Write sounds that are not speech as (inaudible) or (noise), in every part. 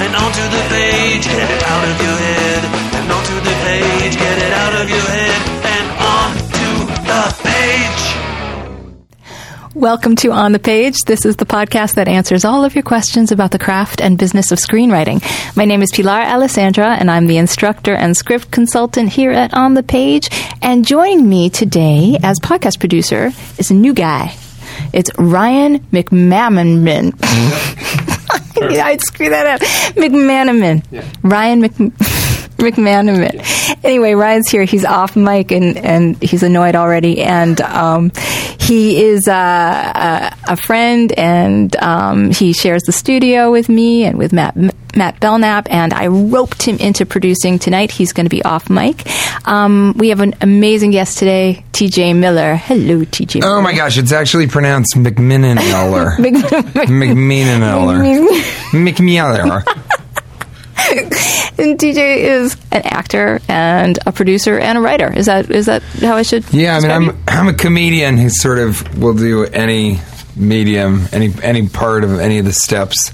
and onto the page. Get it out of your head and onto the page. Get it out of your head and onto the page. Welcome to On the Page. This is the podcast that answers all of your questions about the craft and business of screenwriting. My name is Pilar Alessandra, and I'm the instructor and script consultant here at On the Page. And joining me today as podcast producer is a new guy. It's Ryan McManaman. (laughs) (laughs) I'd screw that up. McManaman. Ryan Mc, (laughs) McManaman. Anyway, Ryan's here. He's off mic and, and he's annoyed already. And um, he is uh, a, a friend and um, he shares the studio with me and with Matt. Matt Belknap, and I roped him into producing tonight. He's going to be off mic. Um, we have an amazing guest today, TJ Miller. Hello, TJ. Oh my gosh, it's actually pronounced McMinnon Eller. Mc- McMeanon Eller. McMealler. (laughs) and TJ is an actor and a producer and a writer. Is that is that how I should? Yeah, I mean, I'm you? I'm a comedian who sort of will do any medium, any any part of any of the steps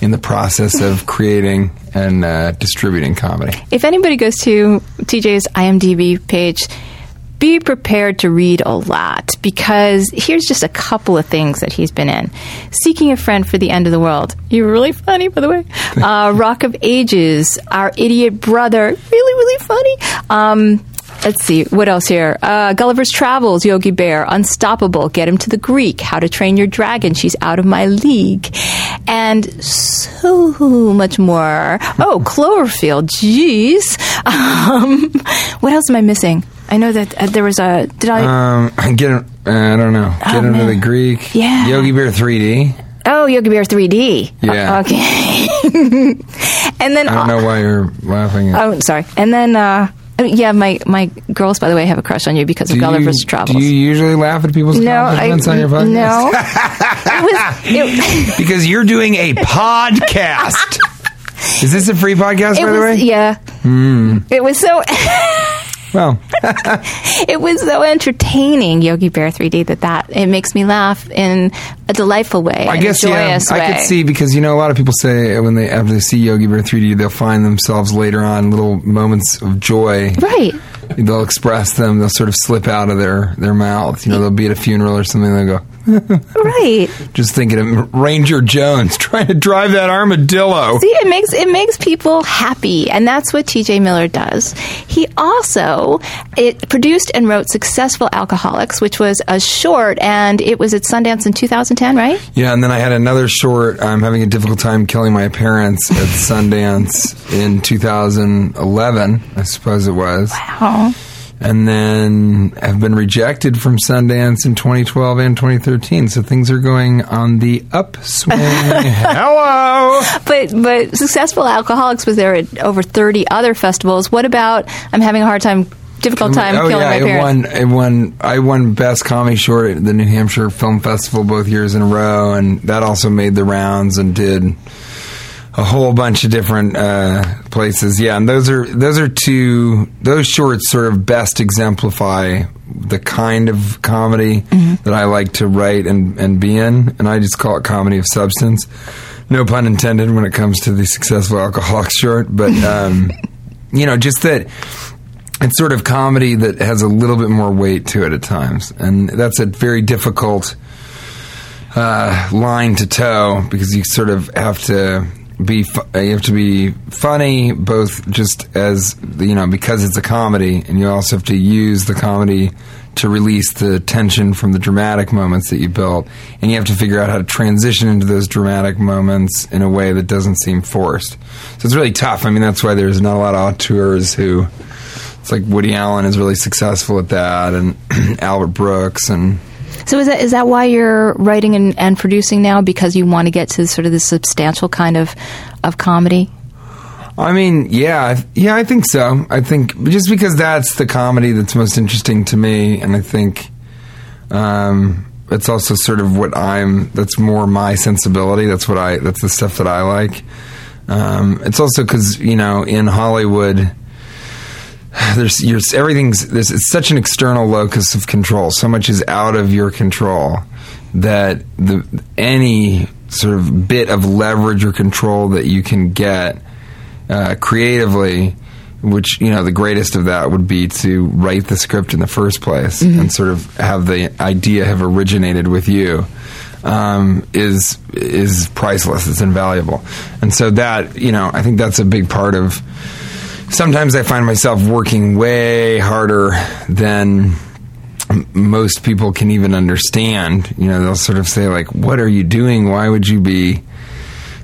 in the process of (laughs) creating and uh, distributing comedy. If anybody goes to TJ's IMDb page, be prepared to read a lot because here's just a couple of things that he's been in Seeking a Friend for the End of the World. You're really funny, by the way. (laughs) Uh, Rock of Ages, Our Idiot Brother. Really, really funny. Um, Let's see what else here. Uh, Gulliver's Travels, Yogi Bear, Unstoppable, Get Him to the Greek, How to Train Your Dragon, She's Out of My League, and so much more. Oh, (laughs) Cloverfield, jeez. Um, (laughs) what else am I missing? I know that uh, there was a. Did I? Um, (clears throat) get uh, I don't know. Get Oh, into man. the Greek. Yeah. Yogi Bear 3D. oh, Yogi Bear 3D. Yeah. Uh, okay. (laughs) and then. I don't know why you're laughing. At. Oh, sorry. And then. Uh, yeah, my, my girls, by the way, have a crush on you because of do Gulliver's you, Travels. Do you usually laugh at people's no, I, on your podcast? no. (laughs) it was, it, (laughs) because you're doing a podcast. Is this a free podcast, by the way? yeah. Hmm. It was so, Well, (laughs) it was so entertaining, Yogi Bear 3D, that that it makes me laugh in a delightful way. I guess yeah, joyous I could see because you know a lot of people say uh, when they after they see Yogi Bear 3D, they'll find themselves later on little moments of joy. Right. They'll express them. They'll sort of slip out of their their mouth. You know, they'll be at a funeral or something. They'll go, (laughs) Right. just thinking of Ranger Jones (laughs) trying to drive that armadillo. See, it makes it makes people happy, and that's what T.J. Miller does. He also it produced and wrote "Successful Alcoholics," which was a short, and it was at Sundance in 2010, right? Yeah, and then I had another short. I'm having a difficult time killing my parents at (laughs) Sundance in 2011, I suppose it was. Oh, and then have been rejected from Sundance in 2012 and 2013. So things are going on the upswing. (laughs) Hello. but but "Successful Alcoholics" was there at over 30 other festivals. What about? I'm having a hard time, difficult time oh killing yeah, my it parents. won. It won. I won best comedy short at the New Hampshire Film Festival both years in a row, and that also made the rounds and did a whole bunch of different uh, places. Yeah, and those are those are two. Those shorts sort of best exemplify the kind of comedy that I like to write and and be in, and I just call it comedy of substance. No pun intended when it comes to the successful alcoholic (laughs) short, but um, you know, just that it's sort of comedy that has a little bit more weight to it at times, and that's a very difficult uh, line to toe because you sort of have to be fu- uh, you have to be funny both just as you know because it's a comedy, and you also have to use the comedy to release the tension from the dramatic moments that you built, and you have to figure out how to transition into those dramatic moments in a way that doesn't seem forced. So it's really tough. I mean, that's why there's not a lot of auteurs who. It's like Woody Allen is really successful at that, and (clears throat) Albert Brooks, and So is that is that why you're writing and, and producing now because you want to get to sort of this substantial kind of of comedy? I mean, yeah, yeah, I think so. I think just because that's the comedy that's most interesting to me, and I think um, it's also sort of what I'm. That's more my sensibility. That's what I. That's the stuff that I like. Um, it's also because you know in Hollywood. (sighs) There's, you're, everything's there's it's such an external locus of control. So much is out of your control that the any sort of bit of leverage or control that you can get uh, creatively, which you know the greatest of that would be to write the script in the first place and sort of have the idea have originated with you. Um, is is priceless. It's invaluable, and so that you know, I think that's a big part of. Sometimes I find myself working way harder than most people can even understand. You know, they'll sort of say like, "What are you doing? Why would you be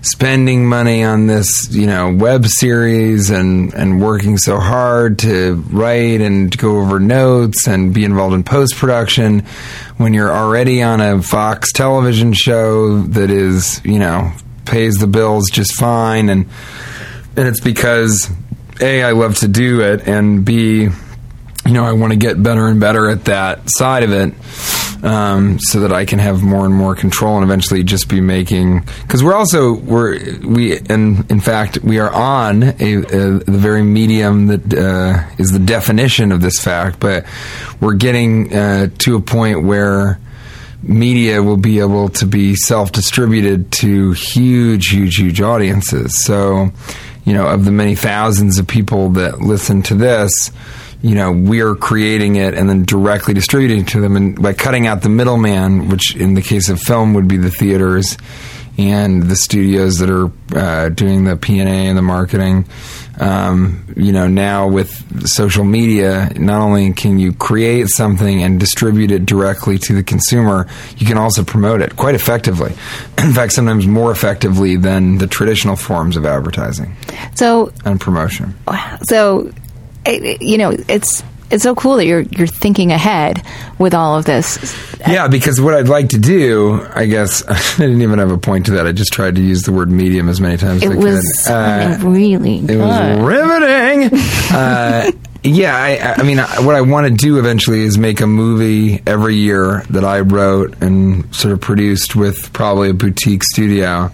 spending money on this, you know, web series and and working so hard to write and go over notes and be involved in post production when you're already on a Fox television show that is, you know, pays the bills just fine and and it's because a I love to do it and b you know I want to get better and better at that side of it um, so that I can have more and more control and eventually just be making because we're also we're we and in fact we are on a, a the very medium that uh, is the definition of this fact but we're getting uh, to a point where media will be able to be self-distributed to huge huge huge audiences. So you know of the many thousands of people that listen to this you know we're creating it and then directly distributing to them and by cutting out the middleman which in the case of film would be the theaters and the studios that are uh, doing the P&A and the marketing um, you know now with social media not only can you create something and distribute it directly to the consumer you can also promote it quite effectively. (clears throat) In fact sometimes more effectively than the traditional forms of advertising So, and promotion. So you know, it's it's so cool that you're you're thinking ahead with all of this. Yeah, because what I'd like to do, I guess, (laughs) I didn't even have a point to that. I just tried to use the word medium as many times as It I was could. Uh, really it good. was riveting. (laughs) uh, yeah, I, I mean, I- what I want to do eventually is make a movie every year that I wrote and sort of produced with probably a boutique studio.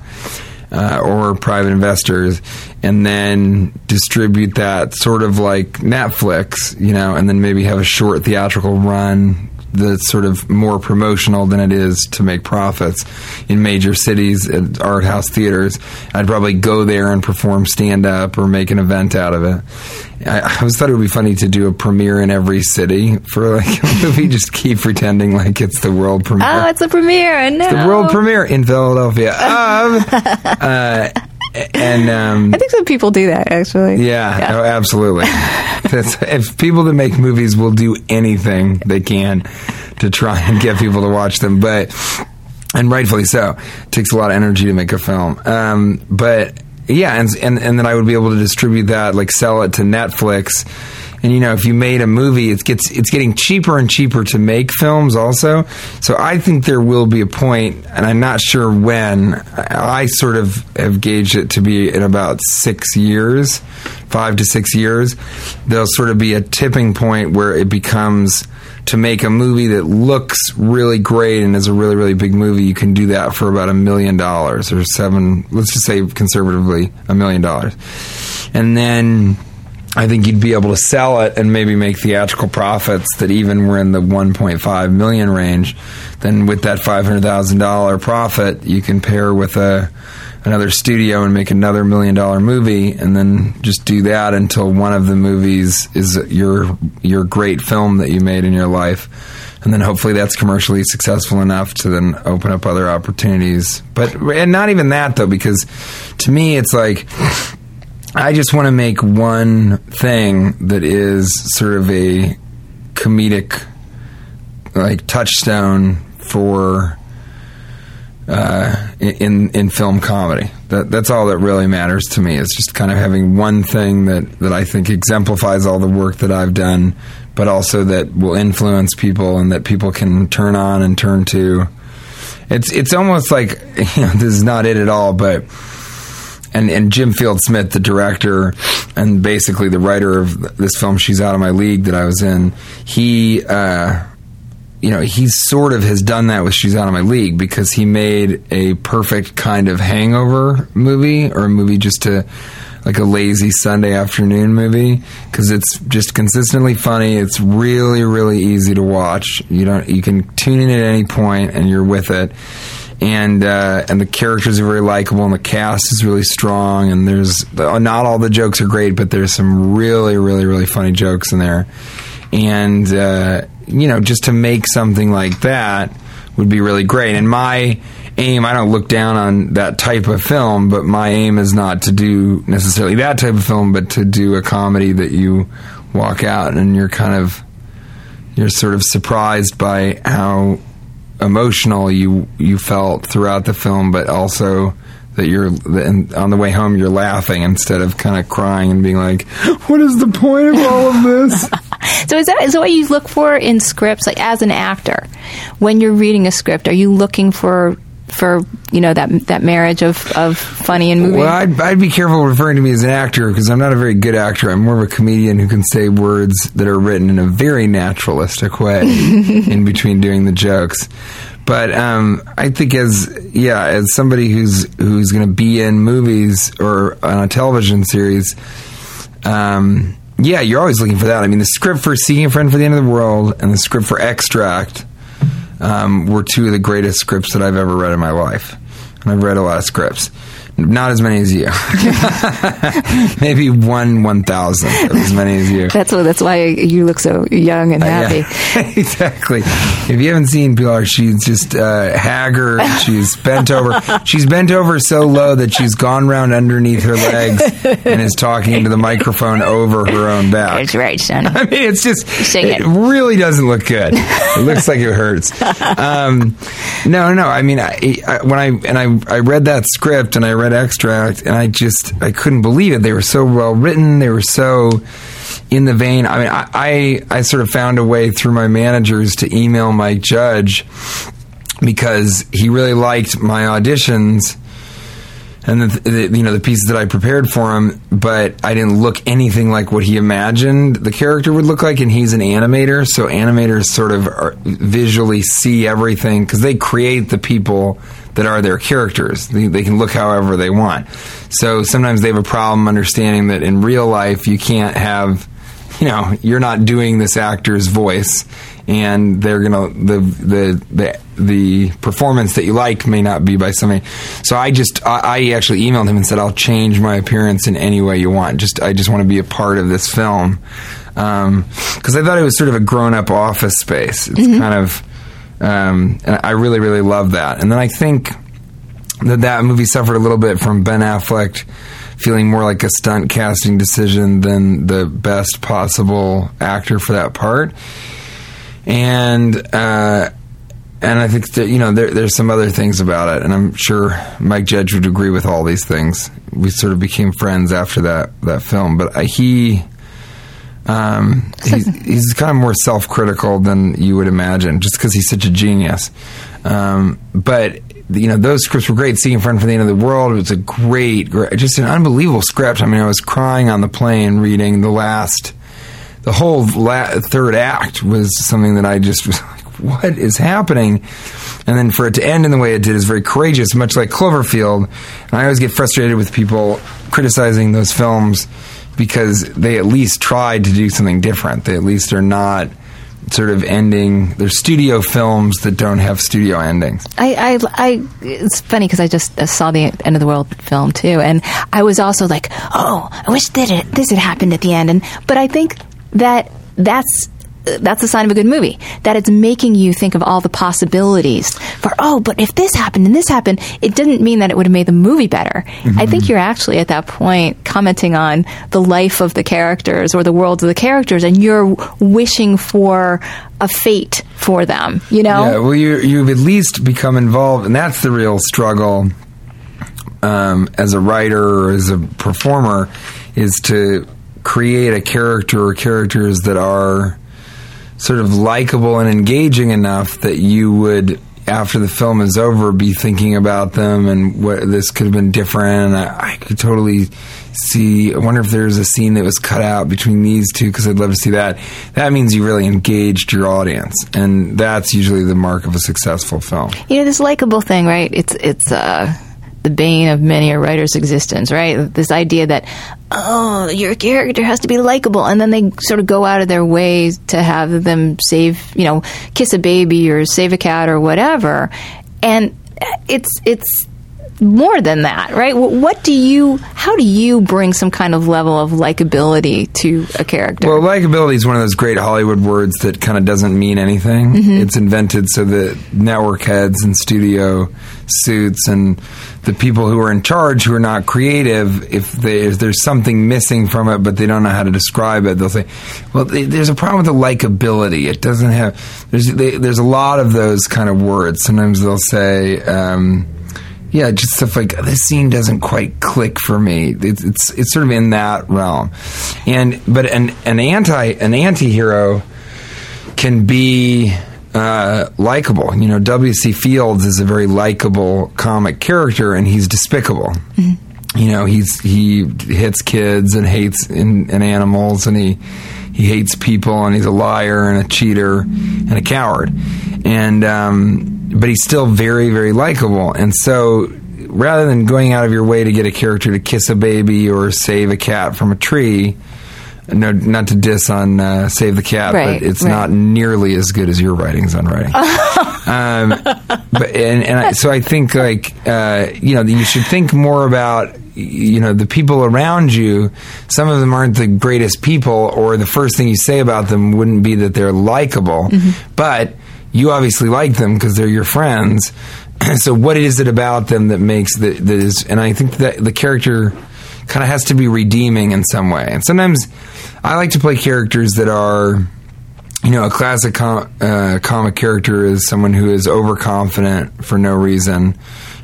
Uh, or private investors, and then distribute that sort of like Netflix, you know, and then maybe have a short theatrical run that's sort of more promotional than it is to make profits in major cities at art house theaters. I'd probably go there and perform stand up or make an event out of it. I, I always thought it would be funny to do a premiere in every city for like a movie, (laughs) just keep pretending like it's the world premiere. Oh, it's a premiere! No. the world premiere in Philadelphia. Um, (laughs) uh, and um, I think some people do that actually. yeah, oh, absolutely. (laughs) If people that make movies will do anything they can to try and get people to watch them, but and rightfully so, it takes a lot of energy to make a film. Um, but yeah, and, and and then I would be able to distribute that, like sell it to Netflix. And you know, if you made a movie, it gets it's getting cheaper and cheaper to make films. Also, so I think there will be a point, and I'm not sure when. I, sort of have gauged it to be in about six years, five to six years. There'll sort of be a tipping point where it becomes to make a movie that looks really great and is a really really big movie. You can do that for about a million dollars or seven. Let's just say conservatively a million dollars, and then. I think you'd be able to sell it and maybe make theatrical profits that even were in the 1.5 million range. Then with that $500,000 profit, you can pair with a another studio and make another million dollar movie and then just do that until one of the movies is your your great film that you made in your life. And then hopefully that's commercially successful enough to then open up other opportunities. But and not even that though because to me it's like I just want to make one thing that is sort of a comedic, like touchstone for uh, in in film comedy. That that's all that really matters to me. Is just kind of having one thing that that I think exemplifies all the work that I've done, but also that will influence people and that people can turn on and turn to. It's it's almost like (laughs) you know, this is not it at all, but and and Jim Field Smith, the director and basically the writer of this film, She's Out of My League, that I was in. He. Uh, you know, he sort of has done that with She's Out of My League because he made a perfect kind of hangover movie or a movie just to like a lazy Sunday afternoon movie because it's just consistently funny. It's really, really easy to watch. You don't, you can tune in at any point and you're with it. And uh, and the characters are very likable, and the cast is really strong. And there's not all the jokes are great, but there's some really, really, really funny jokes in there. And uh, you know, just to make something like that would be really great. And my aim, I don't look down on that type of film, but my aim is not to do necessarily that type of film, but to do a comedy that you walk out and you're kind of you're sort of surprised by how emotional you you felt throughout the film, but also that you're on the way home you're laughing instead of kind of crying and being like, (laughs) "What is the point of all of this?" (laughs) so is that is that what you look for in scripts, like as an actor, when you're reading a script? Are you looking for for you know that that marriage of, of funny and movie? Well, I'd, I'd be careful referring to me as an actor because I'm not a very good actor. I'm more of a comedian who can say words that are written in a very naturalistic way (laughs) in between doing the jokes. But um, I think as yeah, as somebody who's who's going to be in movies or on a television series, um, yeah, you're always looking for that. I mean, the script for Seeking a Friend for the End of the World and the script for Extract um, were two of the greatest scripts that I've ever read in my life. And I've read a lot of scripts. Not as many as you. (laughs) Maybe one one thousandth as many as you. That's that's why you look so young and happy. Uh, yeah. (laughs) exactly. If you haven't seen Pilar, she's just uh, haggard. She's bent over. She's bent over so low that she's gone round underneath her legs and is talking into the microphone over her own back. That's right, son. (laughs) I mean, it's just it, it really doesn't look good. It looks like it hurts. Um, no, no. I mean, I, I, when I and I I read that script and I read Extract, and I just I couldn't believe it. They were so well written. They were so in the vein. I mean, I, I, I sort of found a way through my managers to email Mike Judge because he really liked my auditions and the, the, you know the pieces that I prepared for him, but I didn't look anything like what he imagined the character would look like. And he's an animator, so animators sort of visually see everything because they create the people that are their characters. They, they, can look however they want. So sometimes they have a problem understanding that in real life you can't have, you know, you're not doing this actor's voice, and they're gonna the the the the performance that you like may not be by somebody. So I just I, I actually emailed him and said I'll change my appearance in any way you want. Just I just want to be a part of this film because um, I thought it was sort of a grown up office space. It's mm-hmm. kind of um, and I really, really love that. And then I think that that movie suffered a little bit from Ben Affleck feeling more like a stunt casting decision than the best possible actor for that part. And uh, and I think that you know there, there's some other things about it, and I'm sure Mike Judge would agree with all these things. We sort of became friends after that that film, but uh, he um, (laughs) he's, he's, kind of more self-critical than you would imagine, just because he's such a genius. Um, but you know, those scripts were great. Seeing Friend for the End of the World it was a great, great, just an unbelievable script. I mean, I was crying on the plane reading the last, the whole la- third act was something that I just was (laughs) like, what is happening? And then for it to end in the way it did is very courageous, much like Cloverfield. And I always get frustrated with people criticizing those films because they at least tried to do something different. They at least are not sort of ending their studio films that don't have studio endings. I, I, I it's funny because I just saw the end of the world film too, and I was also like, oh, I wish that this had happened at the end. And but I think that that's that's a sign of a good movie. That it's making you think of all the possibilities for, oh, but if this happened and this happened, it didn't mean that it would have made the movie better. Mm-hmm. I think you're actually at that point commenting on the life of the characters or the world of the characters and you're wishing for a fate for them, you know? Yeah, well, you, you've at least become involved, and that's the real struggle um, as a writer or as a performer is to create a character or characters that are sort of likable and engaging enough that you would after the film is over, be thinking about them and what this could have been different. I, I could totally see. I wonder if there's a scene that was cut out between these two because I'd love to see that. That means you really engaged your audience, and that's usually the mark of a successful film. You know, this likable thing, right? It's it's uh, the bane of many a writer's existence, right? This idea that oh, your character has to be likable, and then they sort of go out of their way to have them save, you know, kiss a baby or save a cat or whatever, and it's it's more than that, right? What do you, how do you bring some kind of level of likability to a character? Well, likability is one of those great Hollywood words that kind of doesn't mean anything. It's invented so that network heads and studio suits and the people who are in charge who are not creative, if, they, if there's something missing from it but they don't know how to describe it, they'll say, "Well, there's a problem with the likability. It doesn't have." There's they, there's a lot of those kind of words. Sometimes they'll say. Um, yeah, just stuff like this scene doesn't quite click for me. It's it's, it's sort of in that realm, and but an an anti an anti-hero can be uh, likable. You know, W. C. Fields is a very likable comic character, and he's despicable. You know, he's he hits kids and hates and, and animals, and he he hates people, and he's a liar and a cheater and a coward, and um, but he's still very very likable, and so. Rather than going out of your way to get a character to kiss a baby or save a cat from a tree, no, not to diss on uh, Save the Cat, Right, but it's right. not nearly as good as your writings on writing. (laughs) um, but and, and I, so I think like uh, you know you should think more about you know the people around you. Some of them aren't the greatest people, or the first thing you say about them wouldn't be that they're likable, but you obviously like them because they're your friends. (clears throat) so what is it about them that makes that that is? And I think that the character kind of has to be redeeming in some way. And sometimes I like to play characters that are, you know, a classic com- uh, comic character is someone who is overconfident for no reason.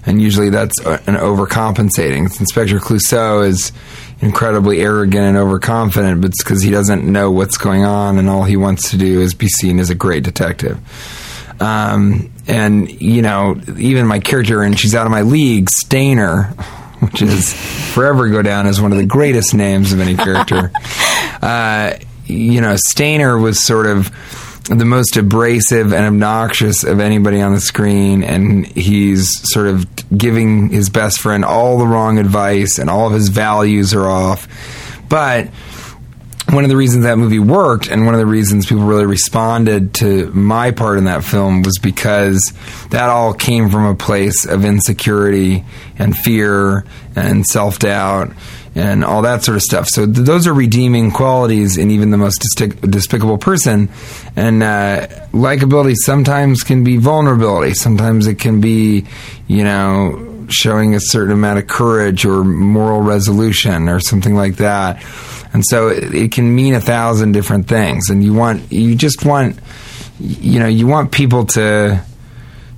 And usually that's an overcompensating. Inspector Clouseau is incredibly arrogant and overconfident, but it's because he doesn't know what's going on and all he wants to do is be seen as a great detective. Um, and, you know, even my character, and she's out of my league, Stainer, which is forever go down as one of the greatest names of any character. (laughs) uh, you know, Stainer was sort of the most abrasive and obnoxious of anybody on the screen, and he's sort of giving his best friend all the wrong advice, and all of his values are off. But one of the reasons that movie worked and one of the reasons people really responded to my part in that film was because that all came from a place of insecurity and fear and self-doubt and all that sort of stuff. So th- those are redeeming qualities in even the most distic- despicable person. And uh, likability sometimes can be vulnerability. Sometimes it can be, you know, showing a certain amount of courage or moral resolution or something like that. And so it, it can mean a thousand different things. And you want, you just want, you know, you want people to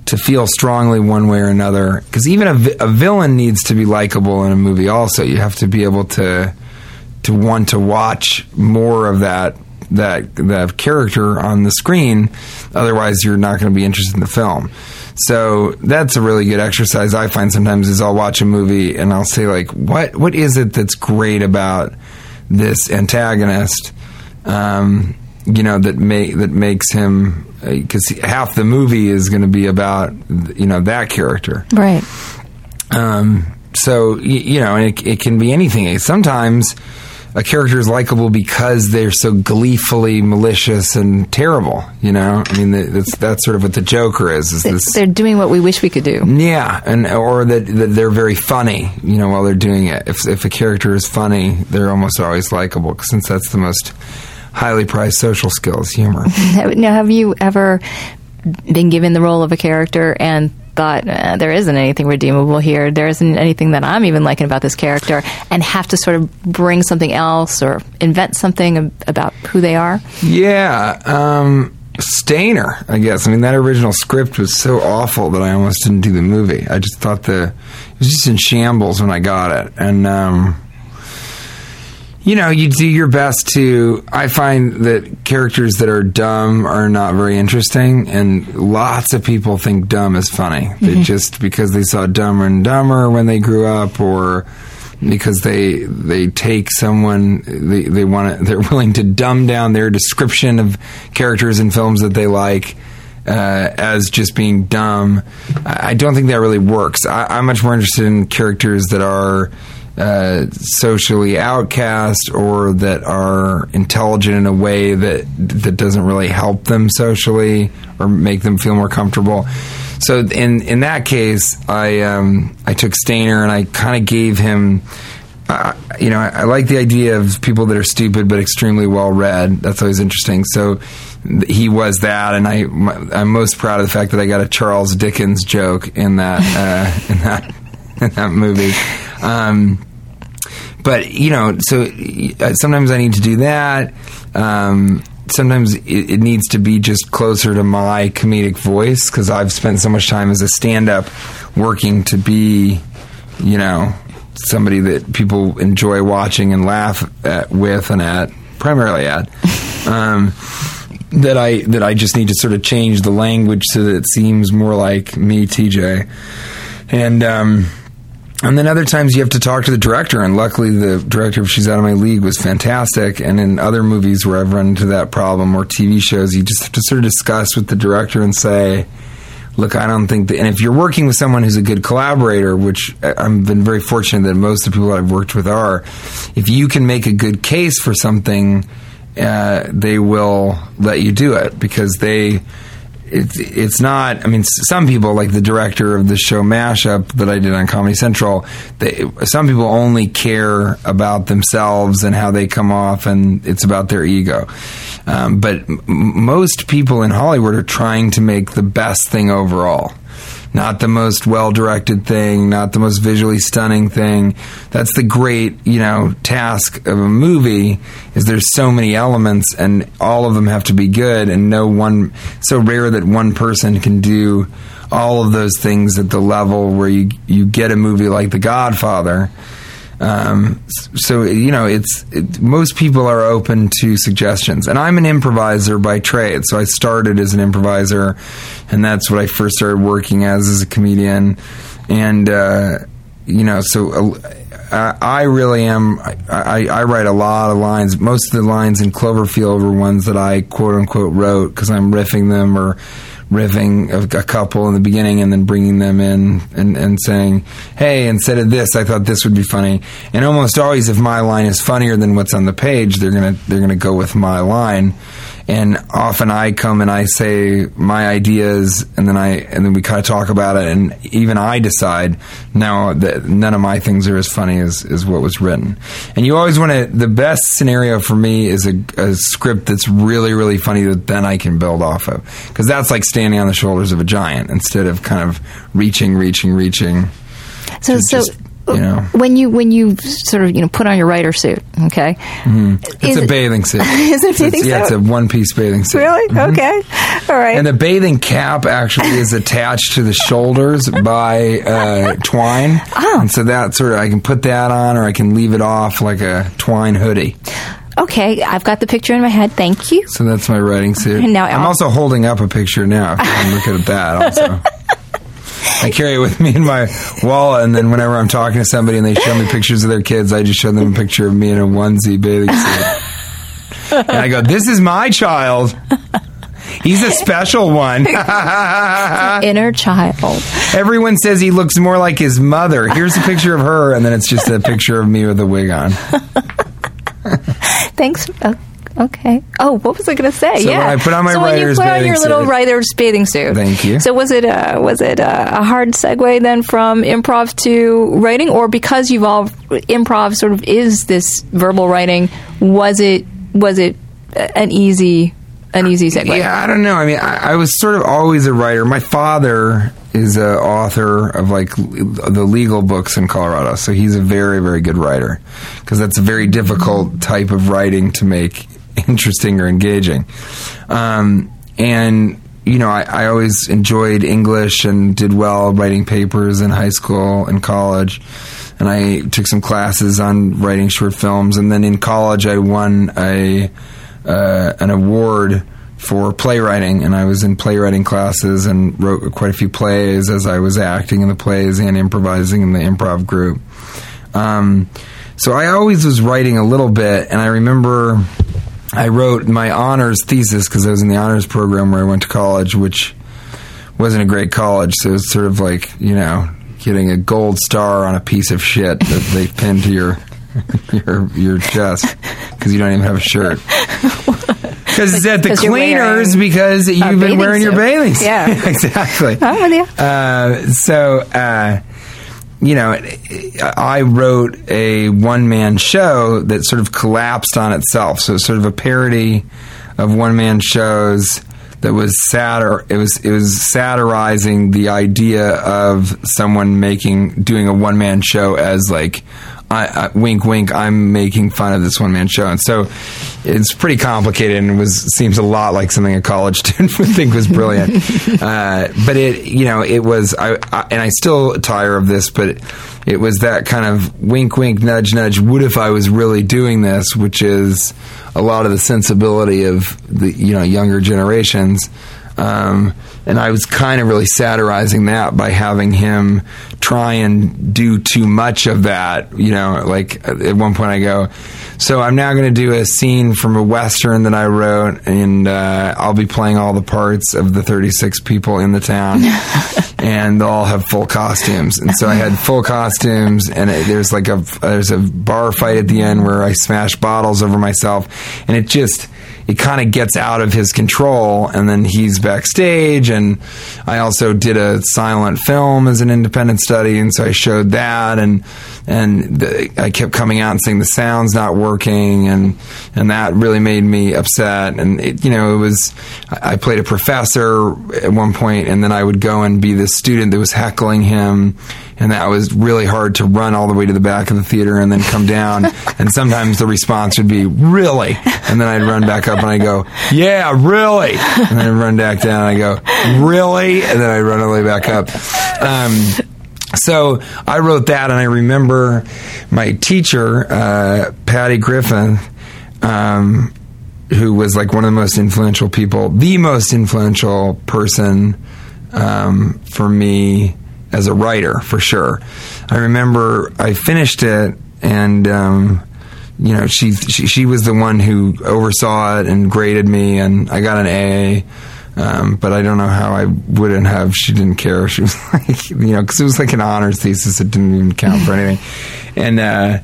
to feel strongly one way or another. Because even a, vi- a villain needs to be likable in a movie. Also, you have to be able to to want to watch more of that that that character on the screen. Otherwise, you're not going to be interested in the film. So that's a really good exercise. I find sometimes is I'll watch a movie and I'll say like, what what is it that's great about this antagonist? Um, you know that make that makes him because half the movie is going to be about you know that character. right. Um, so y- you know, and it, it can be anything. Sometimes a character is likable because they're so gleefully malicious and terrible. You know, I mean, that's that's sort of what the Joker is. Is this? They're doing what we wish we could do. Yeah, and or that, that they're very funny, you know, while they're doing it. If if a character is funny, they're almost always likable, since that's the most highly prized social skills, humor. (laughs) Now, have you ever been given the role of a character and thought uh, there isn't anything redeemable here? There isn't anything that I'm even liking about this character, and have to sort of bring something else or invent something about who they are? Yeah, um, Stainer, I guess. I mean, that original script was so awful that I almost didn't do the movie. I just thought the it was just in shambles when I got it, and um, you know, you do your best to. I find that characters that are dumb are not very interesting, and lots of people think dumb is funny. They just because they saw Dumber and Dumber when they grew up, or because they they take someone they they want to (laughs) they're willing to dumb down their description of characters in films that they like. Uh, as just being dumb, I I don't think that really works. I, I'm much more interested in characters that are uh, socially outcast or that are intelligent in a way that that doesn't really help them socially or make them feel more comfortable. So in in that case, I um, I took Stainer and I kind of gave him. Uh, you know, I, I like the idea of people that are stupid but extremely well read. That's always interesting. So he was that, and I I'm most proud of the fact that I got a Charles Dickens joke in that uh, (laughs) in that in that movie. Um, but you know, so uh, sometimes I need to do that. Um, sometimes it, it needs to be just closer to my comedic voice because I've spent so much time as a stand-up working to be, you know, somebody that people enjoy watching and laugh at, with and at, primarily at. (laughs) Um, that I that I just need to sort of change the language so that it seems more like me, TJ, and. Um, and then other times you have to talk to the director, and luckily the director of She's Out of My League was fantastic. And in other movies where I've run into that problem or TV shows, you just have to sort of discuss with the director and say, look, I don't think that. And if you're working with someone who's a good collaborator, which I- I've been very fortunate that most of the people I've worked with are, if you can make a good case for something, uh, they will let you do it because they it's it's not. I mean, some people like the director of the show Mashup that I did on Comedy Central. They, some people only care about themselves and how they come off, and it's about their ego. Um, but m- most people in Hollywood are trying to make the best thing overall. Not the most well directed thing, not the most visually stunning thing. That's the great, you know, task of a movie is there's so many elements and all of them have to be good and no one so rare that one person can do all of those things at the level where you you get a movie like The Godfather. Um, so you know, it's it, most people are open to suggestions, and I'm an improviser by trade. So I started as an improviser, and that's what I first started working as as a comedian. And uh, you know, so uh, I, really am. I, I, I write a lot of lines. Most of the lines in Cloverfield were ones that I quote unquote wrote because I'm riffing them or riffing a, a couple in the beginning and then bringing them in and, and saying, hey, instead of this, I thought this would be funny. And almost always, if my line is funnier than what's on the page, they're gonna they're gonna go with my line. And often I come and I say my ideas, and then I and then we kind of talk about it, and even I decide now that none of my things are as funny as, as what was written. And you always want to. The best scenario for me is a, a script that's really really funny that then I can build off of, because that's like standing on the shoulders of a giant instead of kind of reaching, reaching, reaching. So, so just, you know. when you when you sort of you know put on your writer suit, okay, It's Is a bathing suit. (laughs) Is it a It's- bathing Yeah, it's a one piece bathing suit. really okay, all right. And the bathing cap actually is attached to the shoulders by uh, twine. Oh. And so that sort of, I can put that on or I can leave it off like a twine hoodie. okay, I've got the picture in my head. Thank you. So that's my writing suit. And now I'm also holding up a picture now. If you to look at that also. (laughs) I carry it with me in my wallet, and then whenever I'm talking to somebody and they show me pictures of their kids, I just show them a picture of me in a onesie bathing suit. and I go, "This is my child. He's a special one." (laughs) Inner child. Everyone says he looks more like his mother. Here's a picture of her, and then it's just a picture of me with a wig on. (laughs) Thanks. Uh, Okay. Oh, what was I going to say? So yeah. I put on my so when you put on your little suit- writer's bathing suit. Thank you. So was it a was it a, a hard segue then from improv to writing, or because you've all improv sort of is this verbal writing? Was it was it an easy an easy segue? Yeah, I don't know. I mean, I, I was sort of always a writer. My father is a author of like the legal books in Colorado, so he's a very, very good writer because that's a very difficult type of writing to make (laughs) interesting or engaging. Um, and you know, I, I always enjoyed English and did well writing papers in high school and college. and I took some classes on writing short films. And then in college, I won a uh, an award for playwriting, and I was in playwriting classes and wrote quite a few plays as I was acting in the plays and improvising in the improv group. Um, so I always was writing a little bit, and I remember I wrote my honors thesis because I was in the honors program where I went to college, which wasn't a great college. So it was sort of like you know getting a gold star on a piece of shit that they pin to your (laughs) your your chest because you don't even have a shirt. (laughs) Because it's at the cleaners because you've been wearing your suit. bathing suit. (laughs) Yeah. exactly. I'm with you. Uh, so, uh, you know, I wrote a one man show that sort of collapsed on itself. So, it's sort of a parody of one man shows that was satir. It was it was satirizing the idea of someone making doing a one man show as like. I, I, wink, wink. I'm making fun of this one man show, and so it's pretty complicated, and it was seems a lot like something a college (laughs) student would think was brilliant. (laughs) uh, but it, you know, it was, I, I, and I still tire of this, but it was that kind of wink, wink, nudge, nudge. What if I was really doing this? Which is a lot of the sensibility of the you know younger generations. Um, and I was kind of really satirizing that by having him try and do too much of that. You know, like at one point I go, so I'm now going to do a scene from a western that I wrote, and uh, I'll be playing all the parts of the 36 people in the town, (laughs) and they'll all have full costumes. And so I had full costumes, and it, there's like a there's a bar fight at the end where I smash bottles over myself, and it just it kind of gets out of his control and then he's backstage and I also did a silent film as an independent study and so I showed that and and the, I kept coming out and saying the sound's not working and and that really made me upset and it, you know it was I played a professor at one point and then I would go and be the student that was heckling him and that was really hard to run all the way to the back of the theater and then come down. (laughs) and sometimes the response would be "really," and then I'd run back up and I go, "Yeah, really," and then I'd run back down and I go, "Really," and then I'd run all the way back up. Um, so I wrote that, and I remember my teacher, uh, Patty Griffin. Um, who was like one of the most influential people, the most influential person um, for me as a writer, for sure. I remember I finished it, and um, you know, she, she she was the one who oversaw it and graded me, and I got an A. Um, but I don't know how I wouldn't have. She didn't care. She was (laughs) like, you know, because it was like an honors thesis. It didn't even count for anything, and. Uh,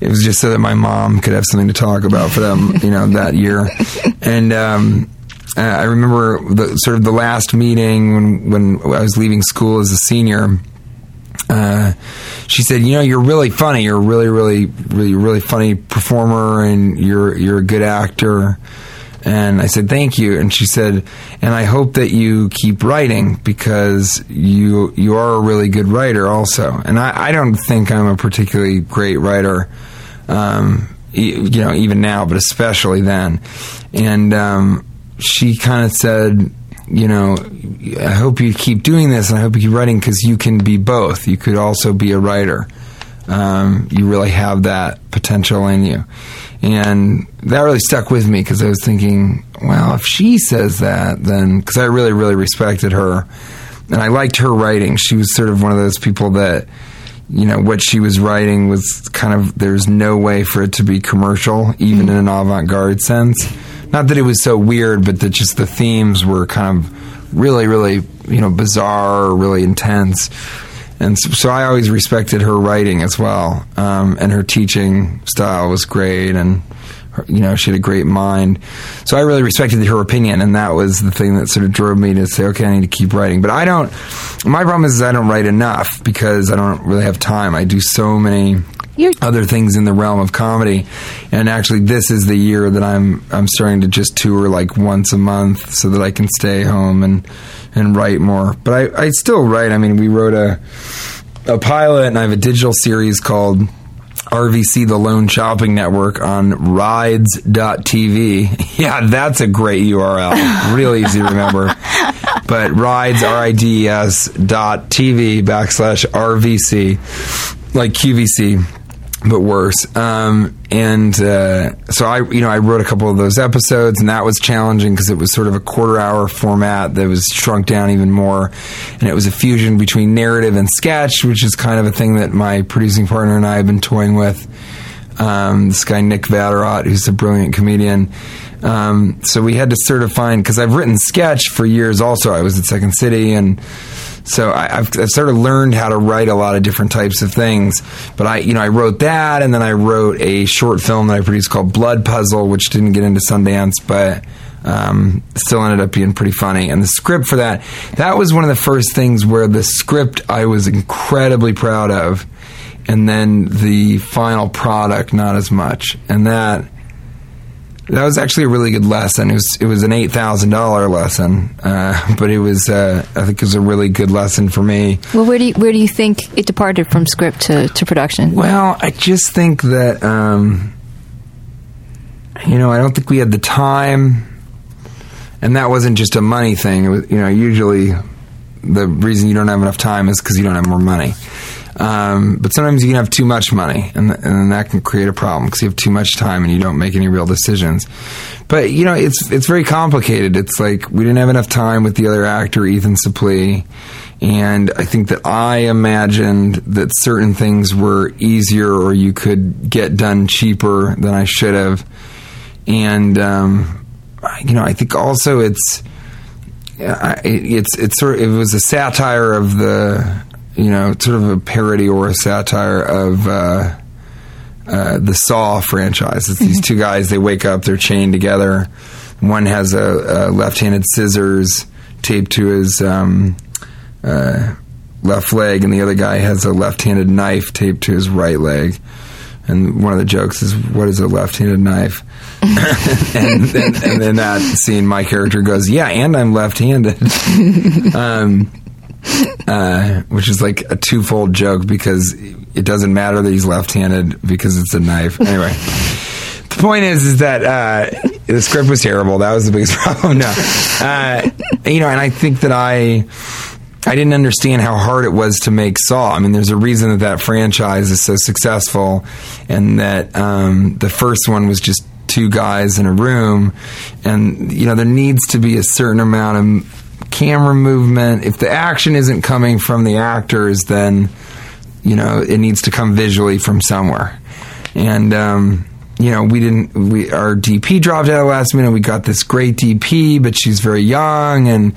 it was just so that my mom could have something to talk about for them, you know, that year. And um, uh, I remember the sort of the last meeting when when I was leaving school as a senior. Uh, she said, "You know, you're really funny. You're a really, really, really, really funny performer, and you're you're a good actor." And I said, "Thank you." And she said, "And I hope that you keep writing because you you are a really good writer, also." And I, I don't think I'm a particularly great writer, um, you know, even now, but especially then. And um, she kind of said, "You know, I hope you keep doing this, and I hope you keep writing because you can be both. You could also be a writer." um, you really have that potential in you. And that really stuck with me because I was thinking, well, if she says that, then because I really, really respected her and I liked her writing. She was sort of one of those people that, you know, what she was writing was kind of, there's no way for it to be commercial, even in an avant garde sense. Not that it was so weird, but that just the themes were kind of really, really, you know, bizarre, really intense and so, so I always respected her writing as well, um, and her teaching style was great, and her, you know she had a great mind. So I really respected her opinion, and that was the thing that sort of drove me to say, okay, I need to keep writing. But I don't. My problem is I don't write enough because I don't really have time. I do so many You're- other things in the realm of comedy, and actually, this is the year that I'm I'm starting to just tour like once a month so that I can stay home and and write more. But I, I still write. I mean, we wrote a a pilot, and I have a digital series called RVC, the Lone Shopping Network, on rides.tv. (laughs) Yeah, that's a great URL. Real easy to remember. (laughs) But rides, R I D E S dot TV backslash RVC. like QVC, but worse. Um, and uh, so I, you know, I wrote a couple of those episodes, and that was challenging because it was sort of a quarter hour format that was shrunk down even more, and it was a fusion between narrative and sketch, which is kind of a thing that my producing partner and I have been toying with. Um, this guy Nick Vatterott, who's a brilliant comedian. Um, so we had to sort of find because I've written sketch for years. Also, I was at Second City and so I, have I've sort of learned how to write a lot of different types of things. But I, you know, I wrote that, and then I wrote a short film that I produced called Blood Puzzle, which didn't get into Sundance, but um, still ended up being pretty funny. And the script for that, that was one of the first things where the script I was incredibly proud of, and then the final product not as much. And that that was actually a really good lesson. It was it was an eight thousand dollar lesson, uh, (laughs) but it was uh, I think it was a really good lesson for me. Well, where do you, where do you think it departed from script to, to production? Well, I just think that um, you know I don't think we had the time, and that wasn't just a money thing. It was you know usually the reason you don't have enough time is because you don't have more money. Um, but sometimes you can have too much money, and, and that can create a problem because you have too much time and you don't make any real decisions. But you know, it's it's very complicated. It's like we didn't have enough time with the other actor, Ethan Suplee, and I think that I imagined that certain things were easier or you could get done cheaper than I should have, and um, you know, I think also it's. it's it's sort of it was a satire of the you know, sort of a parody or a satire of uh, uh, the Saw franchise. It's these (laughs) two guys, they wake up, they're chained together. One has a, a left handed scissors taped to his um, uh, left leg, and the other guy has a left handed knife taped to his right leg. And one of the jokes is, "What is a left-handed knife?" (laughs) and, then, and then that scene, my character goes, "Yeah, and I'm left-handed." (laughs) um, uh, which is like a twofold joke because it doesn't matter that he's left-handed because it's a knife. Anyway, the point is, is that uh, the script was terrible. That was the biggest (laughs) problem. No, uh, you know, and I think that I. I didn't understand how hard it was to make Saw. I mean, there's a reason that that franchise is so successful, and that um, the first one was just two guys in a room, and you know there needs to be a certain amount of camera movement. If the action isn't coming from the actors, then you know it needs to come visually from somewhere. And um, you know, we didn't. We our DP dropped out last minute. We got this great DP, but she's very young and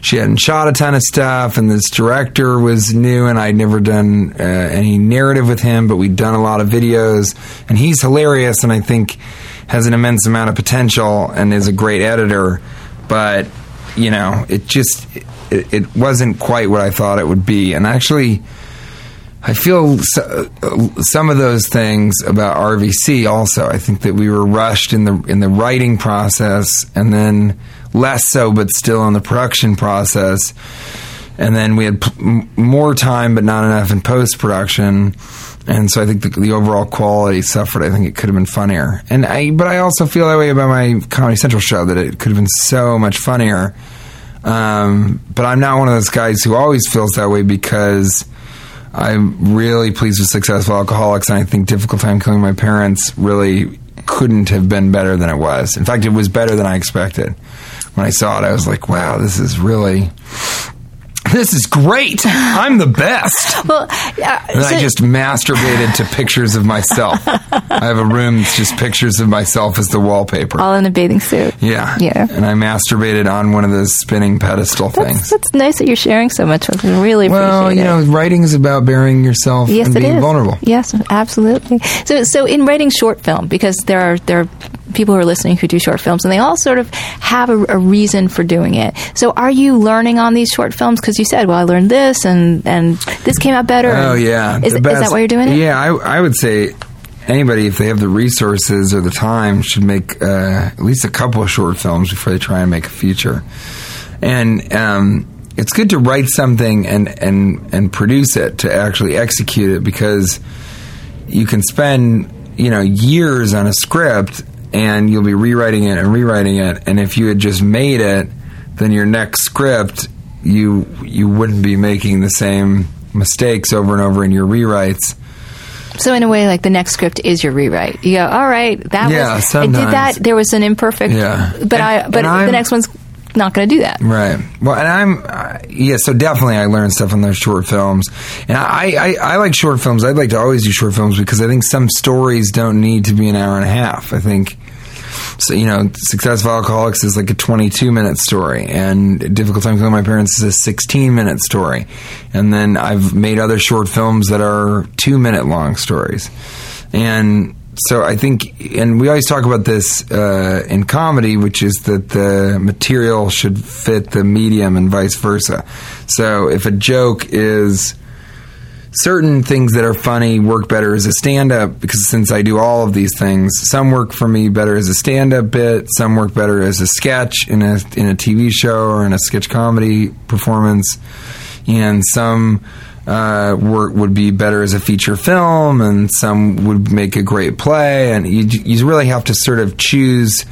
she hadn't shot a ton of stuff. And this director was new, and I'd never done uh, any narrative with him, but we'd done a lot of videos, and he's hilarious, and I think has an immense amount of potential and is a great editor. But you know, it just it, it, wasn't quite what I thought it would be. And actually, I feel so, some of those things about RVC. Also, I think that we were rushed in the in the writing process, and then less so, but still in the production process. And then we had p- more time, but not enough in post production and so I think the, the, overall quality suffered. I think it could have been funnier, and I but I also feel that way about my Comedy Central show that it could have been so much funnier. Um, but I'm not one of those guys who always feels that way because I'm really pleased with Successful Alcoholics, and I think Difficult Time Killing My Parents really couldn't have been better than it was. In fact, it was better than I expected. When I saw it, I was like, "Wow, this is really." This is great. I'm the best. (laughs) well, uh, and so I just masturbated to pictures of myself. (laughs) I have a room that's just pictures of myself as the wallpaper. All in a bathing suit. Yeah. Yeah. And I masturbated on one of those spinning pedestal that's, things. That's nice that you're sharing so much with me. Really well, you know, writing is about burying yourself yes, and being is. vulnerable. Yes, absolutely. So, so in writing short film, because there are there are people who are listening who do short films, and they all sort of have a, a reason for doing it. So, are you learning on these short films? Because you said, "Well, I learned this, and and this came out better." Oh yeah, is, is that why you're doing it? Yeah, I, I would say anybody, if they have the resources or the time, should make uh, at least a couple of short films before they try and make a feature. And um, it's good to write something and and and produce it to actually execute it because you can spend you know years on a script and you'll be rewriting it and rewriting it. And if you had just made it, then your next script you you wouldn't be making the same mistakes over and over in your rewrites. So in a way, like the next script is your rewrite. You go, all right, that Yeah, was I did sometimes. that. There was an imperfect, Yeah. but And- I but the next one's not going to do that. Right. Well, and I'm uh, yeah. So definitely, I learned stuff on those short films, and I, I I like short films. I'd like to always do short films because I think some stories don't need to be an hour and a half. I think. So you know, Successful Alcoholics is like a 22 minute story, and Difficult Times with My Parents is a 16 minute story, and then I've made other short films that are two minute long stories, and so I think, and we always talk about this uh, in comedy, which is that the material should fit the medium and vice versa. So if a joke is certain things that are funny work better as a stand up because since I do all of these things, some work for me better as a stand up bit, some work better as a sketch in a in a TV show or in a sketch comedy performance, and some uh, work would be better as a feature film, and some would make a great play, and you you really have to sort of choose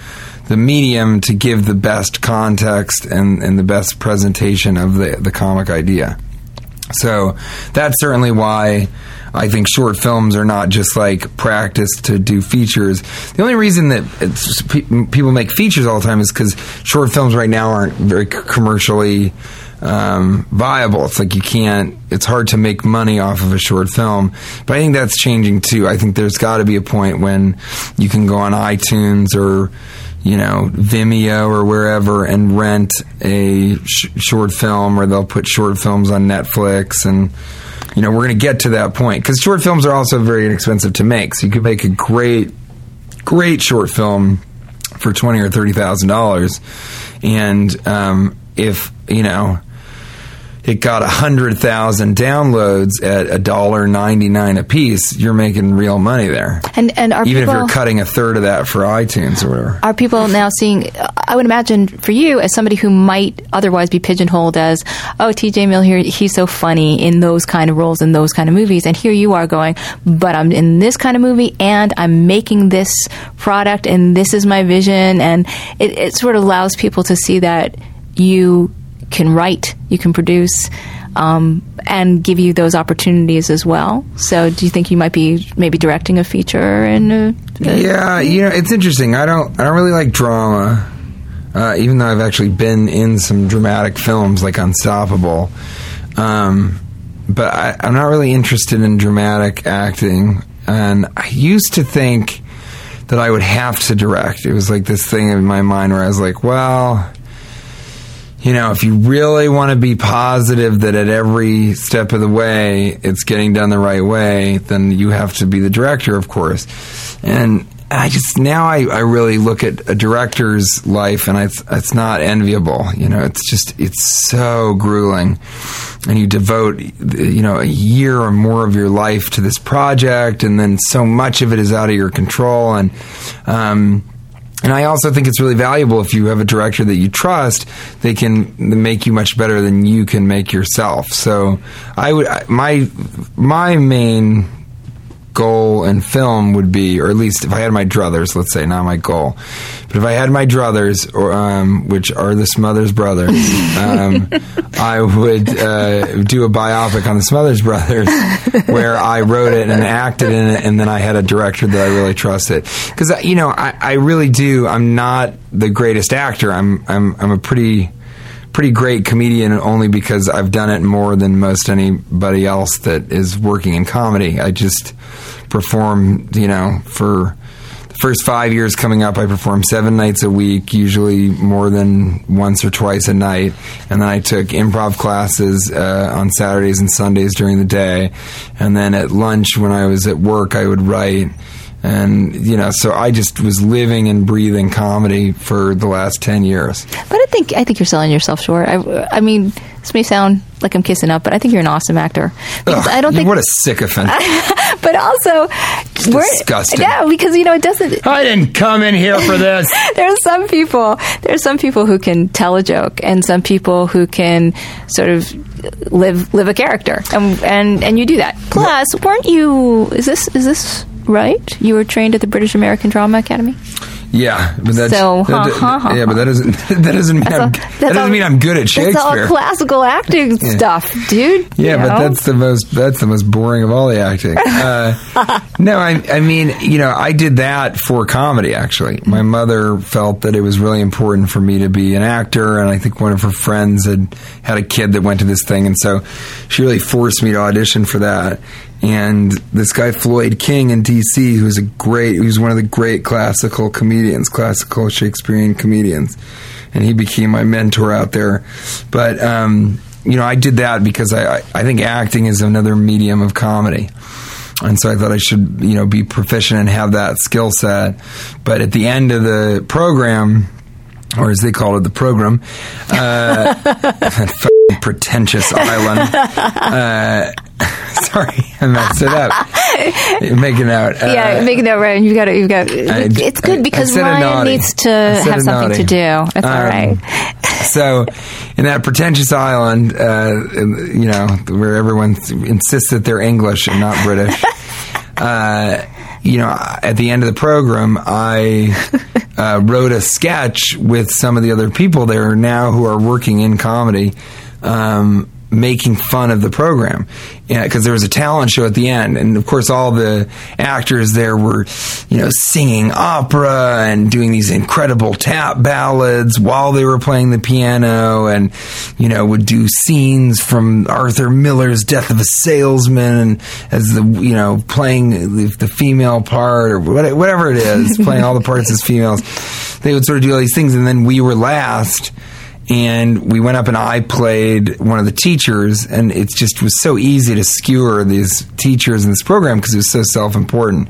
the medium to give the best context and, and the best presentation of the, the comic idea. So that's certainly why I think short films are not just like practice to do features. The only reason that people make features all the time is because short films right now aren't very commercially um, viable. It's like you can't. It's hard to make money off of a short film. But I think that's changing too. I think there's got to be a point when you can go on iTunes or you know Vimeo or wherever and rent a sh- short film, or they'll put short films on Netflix, and you know we're going to get to that point because short films are also very inexpensive to make. So you could make a great, great short film for twenty or thirty thousand dollars, and um, if you know it got a hundred thousand downloads at a dollar ninety nine a piece, you're making real money there. And and are Even people if you're cutting a third of that for iTunes or whatever. are people now seeing? I would imagine for you, as somebody who might otherwise be pigeonholed as, oh, T.J. Mill here, he's so funny in those kind of roles in those kind of movies, and here you are going, but I'm in this kind of movie, and I'm making this product, and this is my vision, and it, it sort of allows people to see that you can write, you can produce. Um, and give you those opportunities as well. So, do you think you might be maybe directing a feature? And Yeah, you know, it's interesting. I don't, I don't really like drama, uh, even though I've actually been in some dramatic films like Unstoppable. Um, but I, I'm not really interested in dramatic acting, and I used to think that I would have to direct. It was like this thing in my mind where I was like, well. You know, if you really want to be positive that at every step of the way it's getting done the right way, then you have to be the director, of course. And I just now I, I really look at a director's life and it's it's not enviable. You know, it's just it's so grueling, and you devote you know a year or more of your life to this project, and then so much of it is out of your control, and um, and I also think it's really valuable if you have a director that you trust, they can make you much better than you can make yourself. So I would my my main goal in film would be, or at least if I had my druthers, let's say, not my goal, but if I had my druthers, or um, which are the Smothers Brothers, um, (laughs) I would uh, do a biopic on the Smothers Brothers, (laughs) where I wrote it and acted in it, and then I had a director that I really trusted. Because you know, I, I really do. I'm not the greatest actor. I'm I'm I'm a pretty pretty great comedian only because I've done it more than most anybody else that is working in comedy. I just perform, you know, for the first five years coming up, I performed seven nights a week, usually more than once or twice a night. And then I took improv classes uh, on Saturdays and Sundays during the day. And then at lunch, when I was at work, I would write. And, you know, so I just was living and breathing comedy for the last 10 years. But I think I think you're selling yourself short. I, I mean, this may sound like I'm kissing up, but I think you're an awesome actor. Ugh, I don't think, What a sycophant. (laughs) but also, we're, disgusting. yeah, because you know it doesn't. I didn't come in here for this. (laughs) There's some people. There's some people who can tell a joke, and some people who can sort of live live a character, and and and you do that. Plus, weren't you? Is this is this right? You were trained at the British American Drama Academy. Yeah, but that's So, that, huh, yeah, but that doesn't (laughs) that doesn't mean I'm, that that's doesn't all- mean I'm good at Shakespeare. It's all classical acting stuff, dude. Yeah, but know? that's the most that's the most boring of all the acting. (laughs) Uh, no, I I mean, you know, I did that for comedy actually. My mother felt that it was really important for me to be an actor and I think one of her friends had had a kid that went to this thing and so she really forced me to audition for that. And this guy Floyd King in DC, who's a great, who's one of the great classical comedians, classical Shakespearean comedians, and he became my mentor out there. But um, you know, I did that because I, I, think acting is another medium of comedy. And so I thought I should, you know, be proficient and have that skill set. But at the end of the program, or as they call it, the program, uh, (laughs) (laughs) pretentious island. (laughs) Uh, (laughs) sorry, I messed it up. (laughs) Making out. Uh, yeah, making that right. You've got to. You've got. it's good because Ryan needs to have something to do. It's all Um, right. so in that pretentious island, uh, you know, where everyone insists that they're English and not British, uh, you know, at the end of the program, I uh, wrote a sketch with some of the other people there now who are working in comedy. Um, making fun of the program. Because there was a talent show at the end and of course all the actors there were you know singing opera and doing these incredible tap ballads while they were playing the piano and you know would do scenes from Arthur Miller's Death of a Salesman and as the you know playing the, the female part or whatever it is playing all the parts as females. (laughs) They would sort of do all these things and then we were last and we went up and I played one of the teachers, and it just was so easy to skewer these teachers in this program because it was so self-important,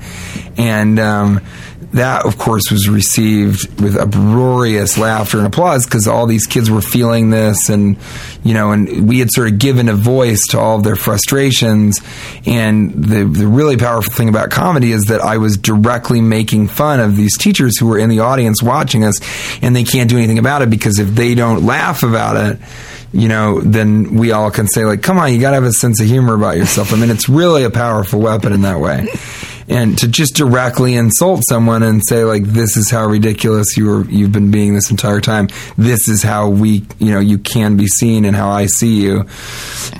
and um, that, of course, was received with uproarious laughter and applause because all these kids were feeling this, and you know, and we had sort of given a voice to all of their frustrations, and the the really powerful thing about comedy is that I was directly making fun of these teachers who were in the audience watching us, and they can't do anything about it because if they don't laugh about it, you know, then we all can say like, "Come on, you got to have a sense of humor about yourself." I mean, it's really a powerful weapon in that way. And to just directly insult someone and say like, "This is how ridiculous you were, you've been being this entire time. This is how we, you know, you can be seen and how I see you."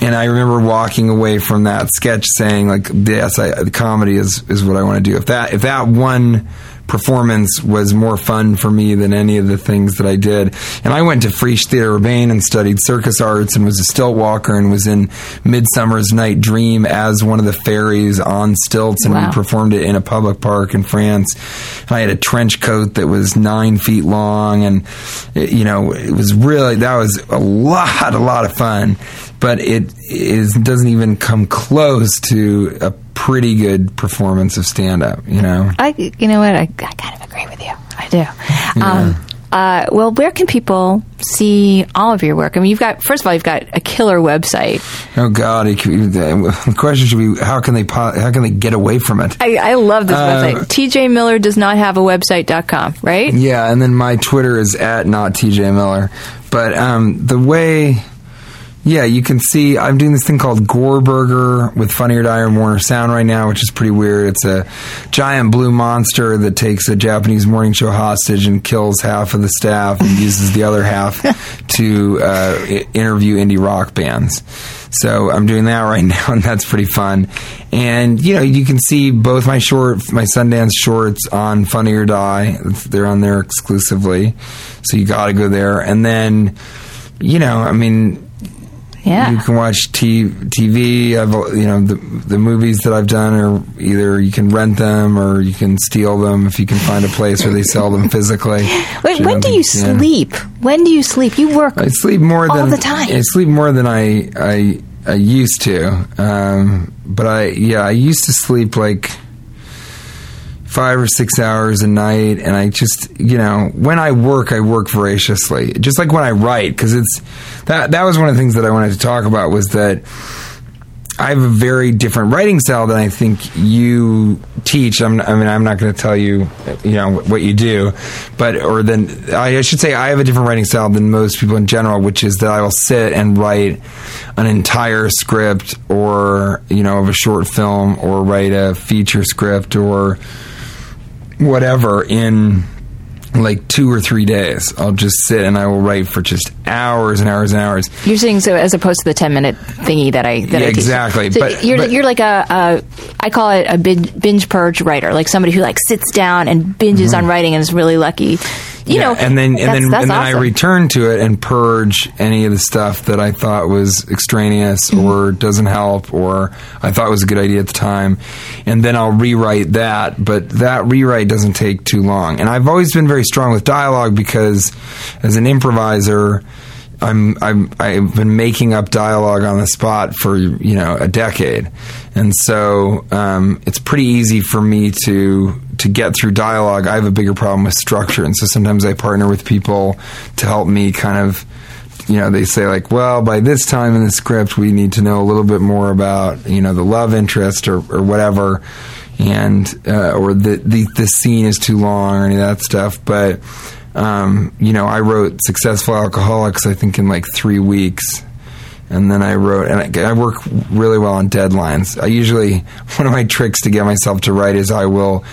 And I remember walking away from that sketch saying like, "Yes, I, the comedy is is what I want to do." If that if that one performance was more fun for me than any of the things that I did. And I went to Friche Théâtre Urbain and studied circus arts and was a stilt walker and was in Midsummer's Night Dream as one of the fairies on stilts and Wow. we performed it in a public park in France. And I had a trench coat that was nine feet long and it, you know, it was really, that was a lot, a lot of fun. But it is doesn't even come close to a pretty good performance of stand up, you know? I, you know what? I, I kind of agree with you. I do. Um, uh, well, where can people see all of your work? I mean, you've got first of all, you've got a killer website. Oh God! It, the question should be how can they how can they get away from it? I, I love this Uh, website. TJ Miller does not have a website.com, right? Yeah, and then my Twitter is at not TJ Miller. But um, the way, yeah, you can see I'm doing this thing called Gorburger with Funny or Die and Warner Sound right now, which is pretty weird. It's a giant blue monster that takes a Japanese morning show hostage and kills half of the staff and (laughs) uses the other half to uh, interview indie rock bands. So I'm doing that right (laughs) now, and that's pretty fun. And you know, you can see both my short, my Sundance shorts on Funny or Die. They're on there exclusively, so you got to go there. And then, you know, I mean, Yeah. you can watch t- TV. I've, you know, the the movies that I've done are either you can rent them or you can steal them if you can find a place where they sell them physically. (laughs) Wait, when don't you can. sleep? When do you sleep? You work. I sleep more All than the time. I sleep more than I I, I used to. Um, but I yeah I used to sleep like five or six hours a night, and I just you know when I work I work voraciously, just like when I write because it's that that was one of the things that I wanted to talk about was that. I have a very different writing style than I think you teach. I'm, I mean, I'm not going to tell you, you know, what you do, but or then I should say I have a different writing style than most people in general, which is that I will sit and write an entire script, or you know, of a short film, or write a feature script, or whatever in like two or three days. I'll just sit and I will write for just hours and hours and hours. You're saying so as opposed to the 10 minute thingy that I that Yeah, I exactly. So But- you're but- you're like a, a I call it a binge, binge purge writer, like somebody who like sits down and binges mm-hmm. on writing and is really lucky. You. Yeah, know, and then and that's- then that's and then I return to it and purge any of the stuff that I thought was extraneous Mm-hmm. or doesn't help or I thought was a good idea at the time, and then I'll rewrite that. But that rewrite doesn't take too long, and I've always been very strong with dialogue because as an improviser. I'm, I'm I've been making up dialogue on the spot for you know a decade, and so um, it's pretty easy for me to to get through dialogue. I have a bigger problem with structure, and so sometimes I partner with people to help me kind of you know they say like well by this time in the script we need to know a little bit more about you know the love interest or, or whatever. And uh, or the, the the scene is too long or any of that stuff. But um, you know I wrote successful alcoholics I think in like three weeks and then I wrote and I, I work really well on deadlines I usually (laughs) one of my tricks to get myself to write is I will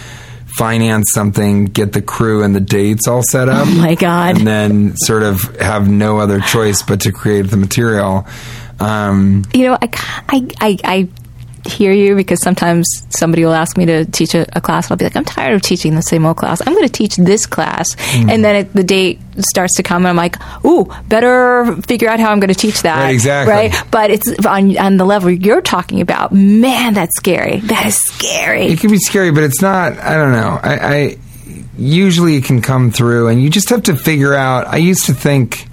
finance something get the crew and the dates all set up Oh my God. and then sort of have no other choice but to create the material. Um, you know, I, I, I, I hear you because sometimes somebody will ask me to teach a, a class and I'll be like, I'm tired of teaching the same old class. I'm going to teach this class. Mm-hmm. And then it, the date starts to come and I'm like, ooh, better figure out how I'm going to teach that. Right, exactly. Right? But it's on, on the level you're talking about. Man, that's scary. That is scary. it can be scary, but it's not. I don't know. I, I usually it can come through, and you just have to figure out. I used to think,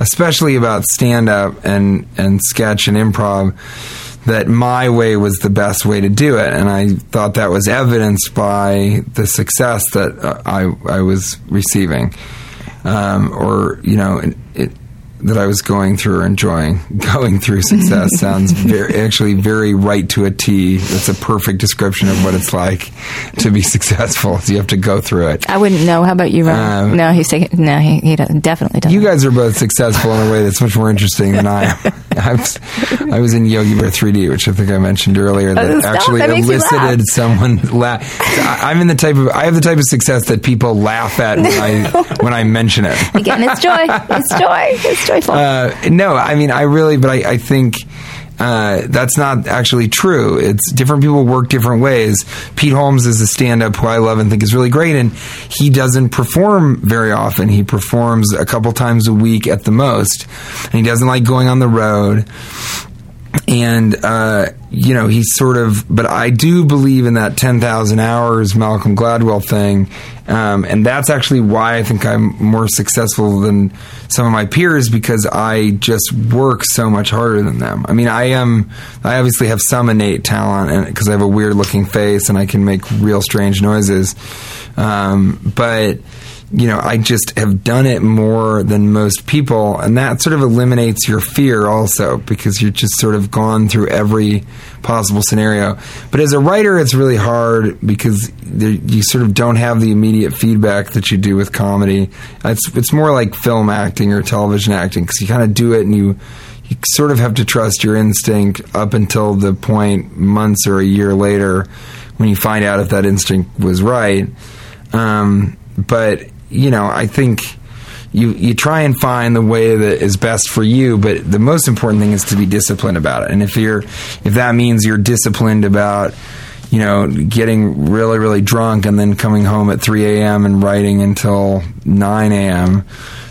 especially about stand up and and sketch and improv. That my way was the best way to do it, and I thought that was evidenced by the success that uh, I I was receiving. um, or you know, that I was going through or enjoying. (laughs) Going through success (laughs) sounds very, actually very right to a T. That's a perfect description of what it's like to be successful. So you have to go through it. I wouldn't know. How about you, Ron? Um, no, he's taking. No, he, he doesn't, definitely doesn't. You guys are both successful in a way that's much more interesting than I am. (laughs) I was, I was in Yogi Bear 3D, which I think I mentioned earlier, that Oh, actually that elicited someone laugh. I'm in the type of I have the type of success that people laugh at when I when I mention it. Again, it's joy. It's joy. It's joyful. Uh, no, I mean, I really, but I, I think uh, that's not actually true. It's different people work different ways. Pete Holmes is a stand up who I love and think is really great, and he doesn't perform very often. He performs a couple times a week at the most, and he doesn't like going on the road and uh, you know he's sort of but i do believe in that 10000 hours malcolm gladwell thing. Um, and that's actually why i think i'm more successful than some of my peers because i just work so much harder than them. I mean i am i obviously have some innate talent and because i have a weird looking face and i can make real strange noises. Um, but you know, I just have done it more than most people, and that sort of eliminates your fear also because you're just sort of gone through every possible scenario. But as a writer, it's really hard because you sort of don't have the immediate feedback that you do with comedy. It's it's more like film acting or television acting because you kind of do it and you. You sort of have to trust your instinct up until the point months or a year later when you find out if that instinct was right. Um, but you know, I think you you try and find the way that is best for you. But the most important thing is to be disciplined about it. And if you're if that means you're disciplined about you know getting really really drunk and then coming home at 3 a.m. and writing until 9 a.m.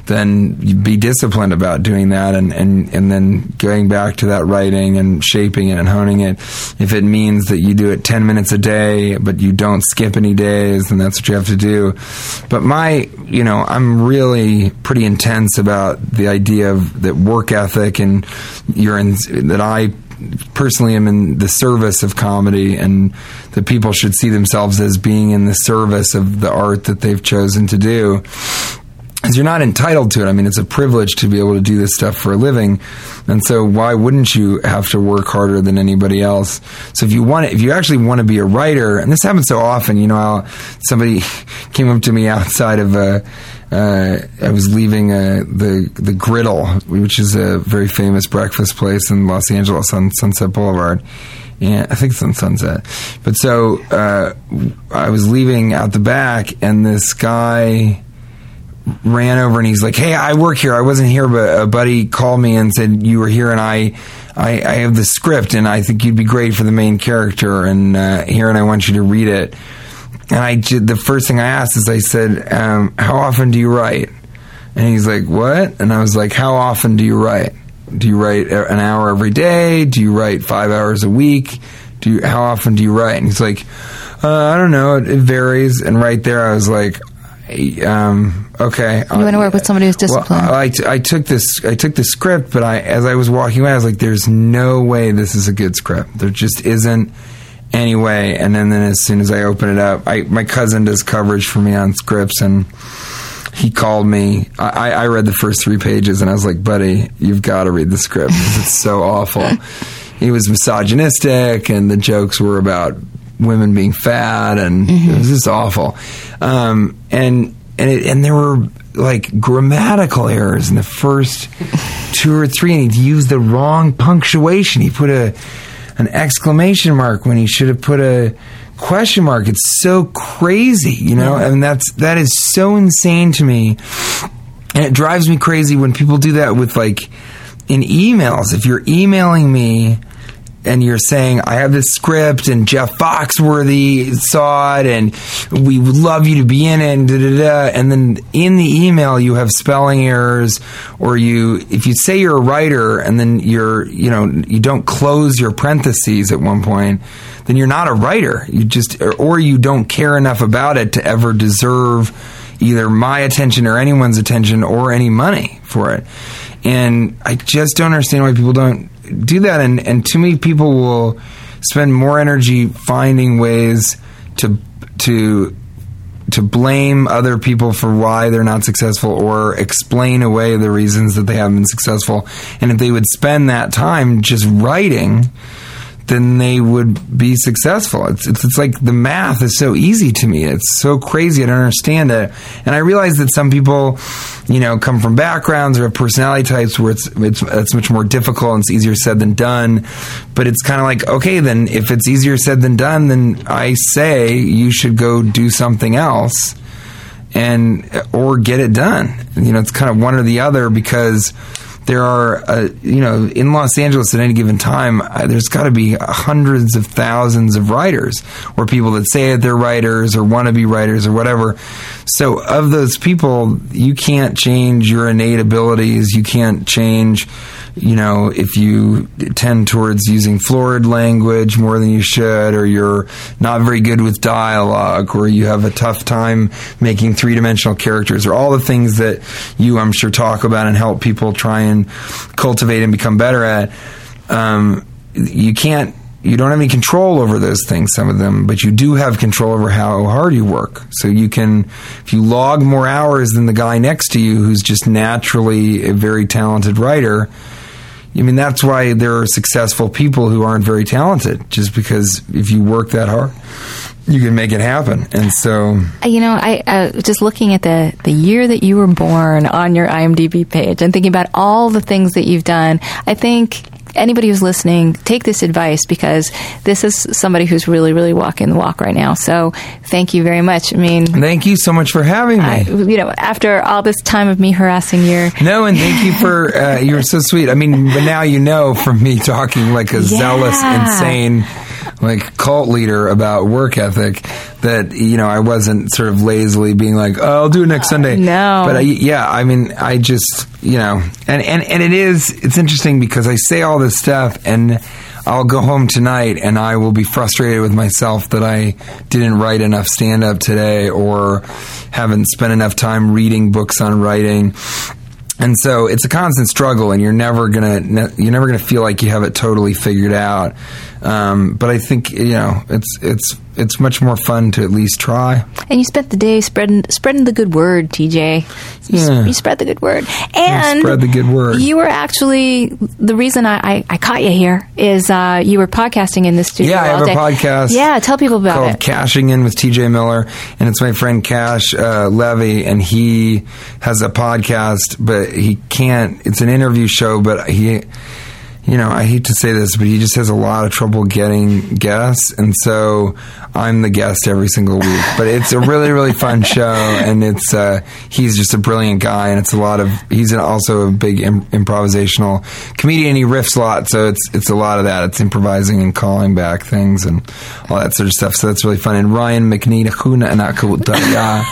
Then be disciplined about doing that, and, and, and then going back to that writing and shaping it and honing it. If it means that you do it 10 minutes a day, but you don't skip any days, then that's what you have to do. But my, you know, I'm really pretty intense about the idea of that work ethic and you're in, that I personally am in the service of comedy and that people should see themselves as being in the service of the art that they've chosen to do because you're not entitled to it. I mean, it's a privilege to be able to do this stuff for a living, and so why wouldn't you have to work harder than anybody else? So if you want, if you actually want to be a writer, and this happens so often, you know, how somebody (laughs) came up to me outside of a. Uh, I was leaving uh, the the Griddle, which is a very famous breakfast place in Los Angeles on Sunset Boulevard. Yeah, I think it's on Sunset. But so uh, I was leaving out the back, and this guy ran over and he's like, "Hey, I work here. I wasn't here, but a buddy called me and said you were here, and I, I, I have the script, and I think you'd be great for the main character, and uh, here, and I want you to read it." And I, the first thing I asked is, I said, um, "How often do you write?" And he's like, "What?" And I was like, "How often do you write? Do you write an hour every day? Do you write five hours a week? Do you, how often do you write?" And he's like, uh, "I don't know. It, it varies." And right there, I was like, um, okay. You want to work with somebody who's disciplined. Well, I, I took this I took the script, but I as I was walking away, I was like, "There's no way this is a good script. There just isn't any way." And then, then as soon as I open it up, I my cousin does coverage for me on scripts, and he called me. I, I read the first three pages, and I was like, "Buddy, you've got to read the script. It's so awful." (laughs) He was misogynistic, and the jokes were about women being fat, and Mm-hmm. it was just awful. Um, and and it, and there were like grammatical errors in the first two or three, and he used the wrong punctuation. He put a an exclamation mark when he should have put a question mark. It's so crazy, you know, and that's that is so insane to me, and it drives me crazy when people do that with like in emails. If you're emailing me and you're saying I have this script and Jeff Foxworthy saw it and we would love you to be in it and da da da. And then in the email you have spelling errors or you if you say you're a writer and then you're you know you don't close your parentheses at one point then you're not a writer. You just or, or you don't care enough about it to ever deserve either my attention or anyone's attention or any money for it. And I just don't understand why people don't do that. And, and too many people will spend more energy finding ways to to to blame other people for why they're not successful or explain away the reasons that they haven't been successful. And if they would spend that time just writing, then they would be successful. It's, it's, it's like the math is so easy to me. It's so crazy. I don't understand it. And I realize that some people, you know, come from backgrounds or have personality types where it's, it's, it's much more difficult and it's easier said than done. But it's kind of like, okay, then if it's easier said than done, then I say you should go do something else and, or get it done. You know, it's kind of one or the other because there are, uh, you know, in Los Angeles at any given time, uh, there's got to be hundreds of thousands of writers or people that say that they're writers or want to be writers or whatever. So, of those people, you can't change your innate abilities. You can't change, you know, if you tend towards using florid language more than you should, or you're not very good with dialogue, or you have a tough time making three dimensional characters, or all the things that you, I'm sure, talk about and help people try and cultivate and become better at. Um, you can't you don't have any control over those things some of them but you do have control over how hard you work so you can if you log more hours than the guy next to you who's just naturally a very talented writer I mean that's why there are successful people who aren't very talented just because if you work that hard you can make it happen and so Uh, You know, I uh, just looking at the the year that you were born on your IMDb page and thinking about all the things that you've done. I think anybody who's listening, take this advice because this is somebody who's really, really walking the walk right now. So, thank you very much. I mean, thank you so much for having me I, you know, after all this time of me harassing you. No, and thank you for uh, you're so sweet. I mean, but now you know from me talking like a zealous, insane, like cult leader about work ethic that you know I wasn't sort of lazily being like, oh, I'll do it next uh, Sunday. no. but I, yeah, I mean, I just you know, and and and it is it's interesting because I say all this stuff and. I'll go home tonight and I will be frustrated with myself that I didn't write enough stand up today or haven't spent enough time reading books on writing and so it's a constant struggle and you're never gonna you're never gonna feel like you have it totally figured out um, but I think you know it's it's it's much more fun to at least try and you spent the day spreading spreading the good word, TJ. You, Yeah. you spread the good word, and spread the good word. You were actually the reason I, I, I caught you here is uh, you were podcasting in the studio. Yeah, I have all a podcast Yeah, tell people about called it. Cashing In with TJ Miller, and it's my friend Cash uh, Levy, and he has a podcast, but he can't. It's an interview show, but he. You know, I hate to say this, but he just has a lot of trouble getting guests, and so I'm the guest every single week. But it's a really, really fun show, and it's uh, he's just a brilliant guy, and it's a lot of he's also a big Im- improvisational comedian. He riffs a lot, so it's it's a lot of that. It's improvising and calling back things and all that sort of stuff. So that's really fun. And Ryan McNeena (laughs)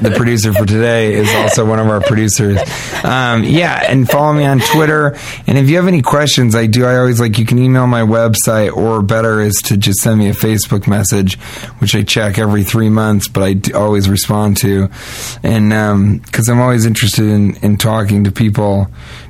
the producer for today, is also one of our producers. Um, yeah, and follow me on Twitter. And if you have any questions, I do. I always like you can email my website, or better is to just send me a Facebook message, which I check every three months, but I always respond to, and because um, I'm always interested in in talking to people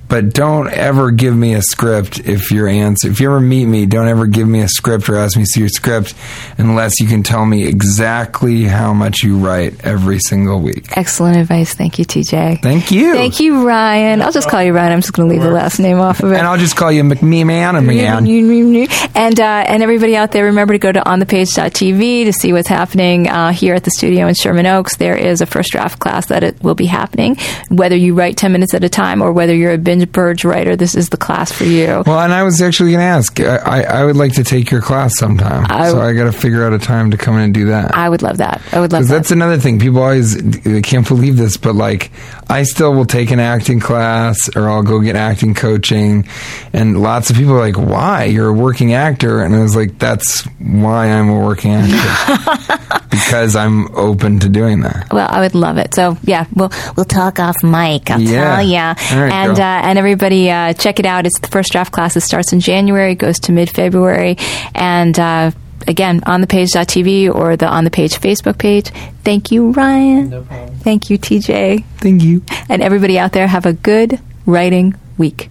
but don't ever give me a script if your answer if you ever meet me don't ever give me a script or ask me to see your script unless you can tell me exactly how much you write every single week. Excellent advice. Thank you tj thank you. Thank you ryan. I'll just call you ryan. I'm just going to leave the last name off of it. And i'll just call you mcmeeman and uh, and everybody out there remember to go to onthepage.tv to see what's happening uh, here at the studio in sherman oaks. There is a first draft class that it will be happening. Whether you write 10 minutes at a time or whether you're a binge purge writer, this is the class for you. Well, and I was actually going to ask. I, I would like to take your class sometime. I, so I got to figure out a time to come in and do that. I would love that. I would love that. That's another thing. People always can't believe this, but like I still will take an acting class or I'll go get acting coaching. And lots of people are like, why? You're a working actor. And I was like, that's why I'm a working actor. (laughs) because I'm open to doing that. Well, I would love it. So yeah, we'll we'll talk off mic. I'll yeah. tell you. Right, and uh, and everybody uh, check it out. It's the first draft class. It starts in January, goes to mid February, and. Uh, again, on the page.tv or the on the page Facebook page. Thank you, Ryan. No problem. Thank you, TJ. Thank you. And everybody out there, have a good writing week.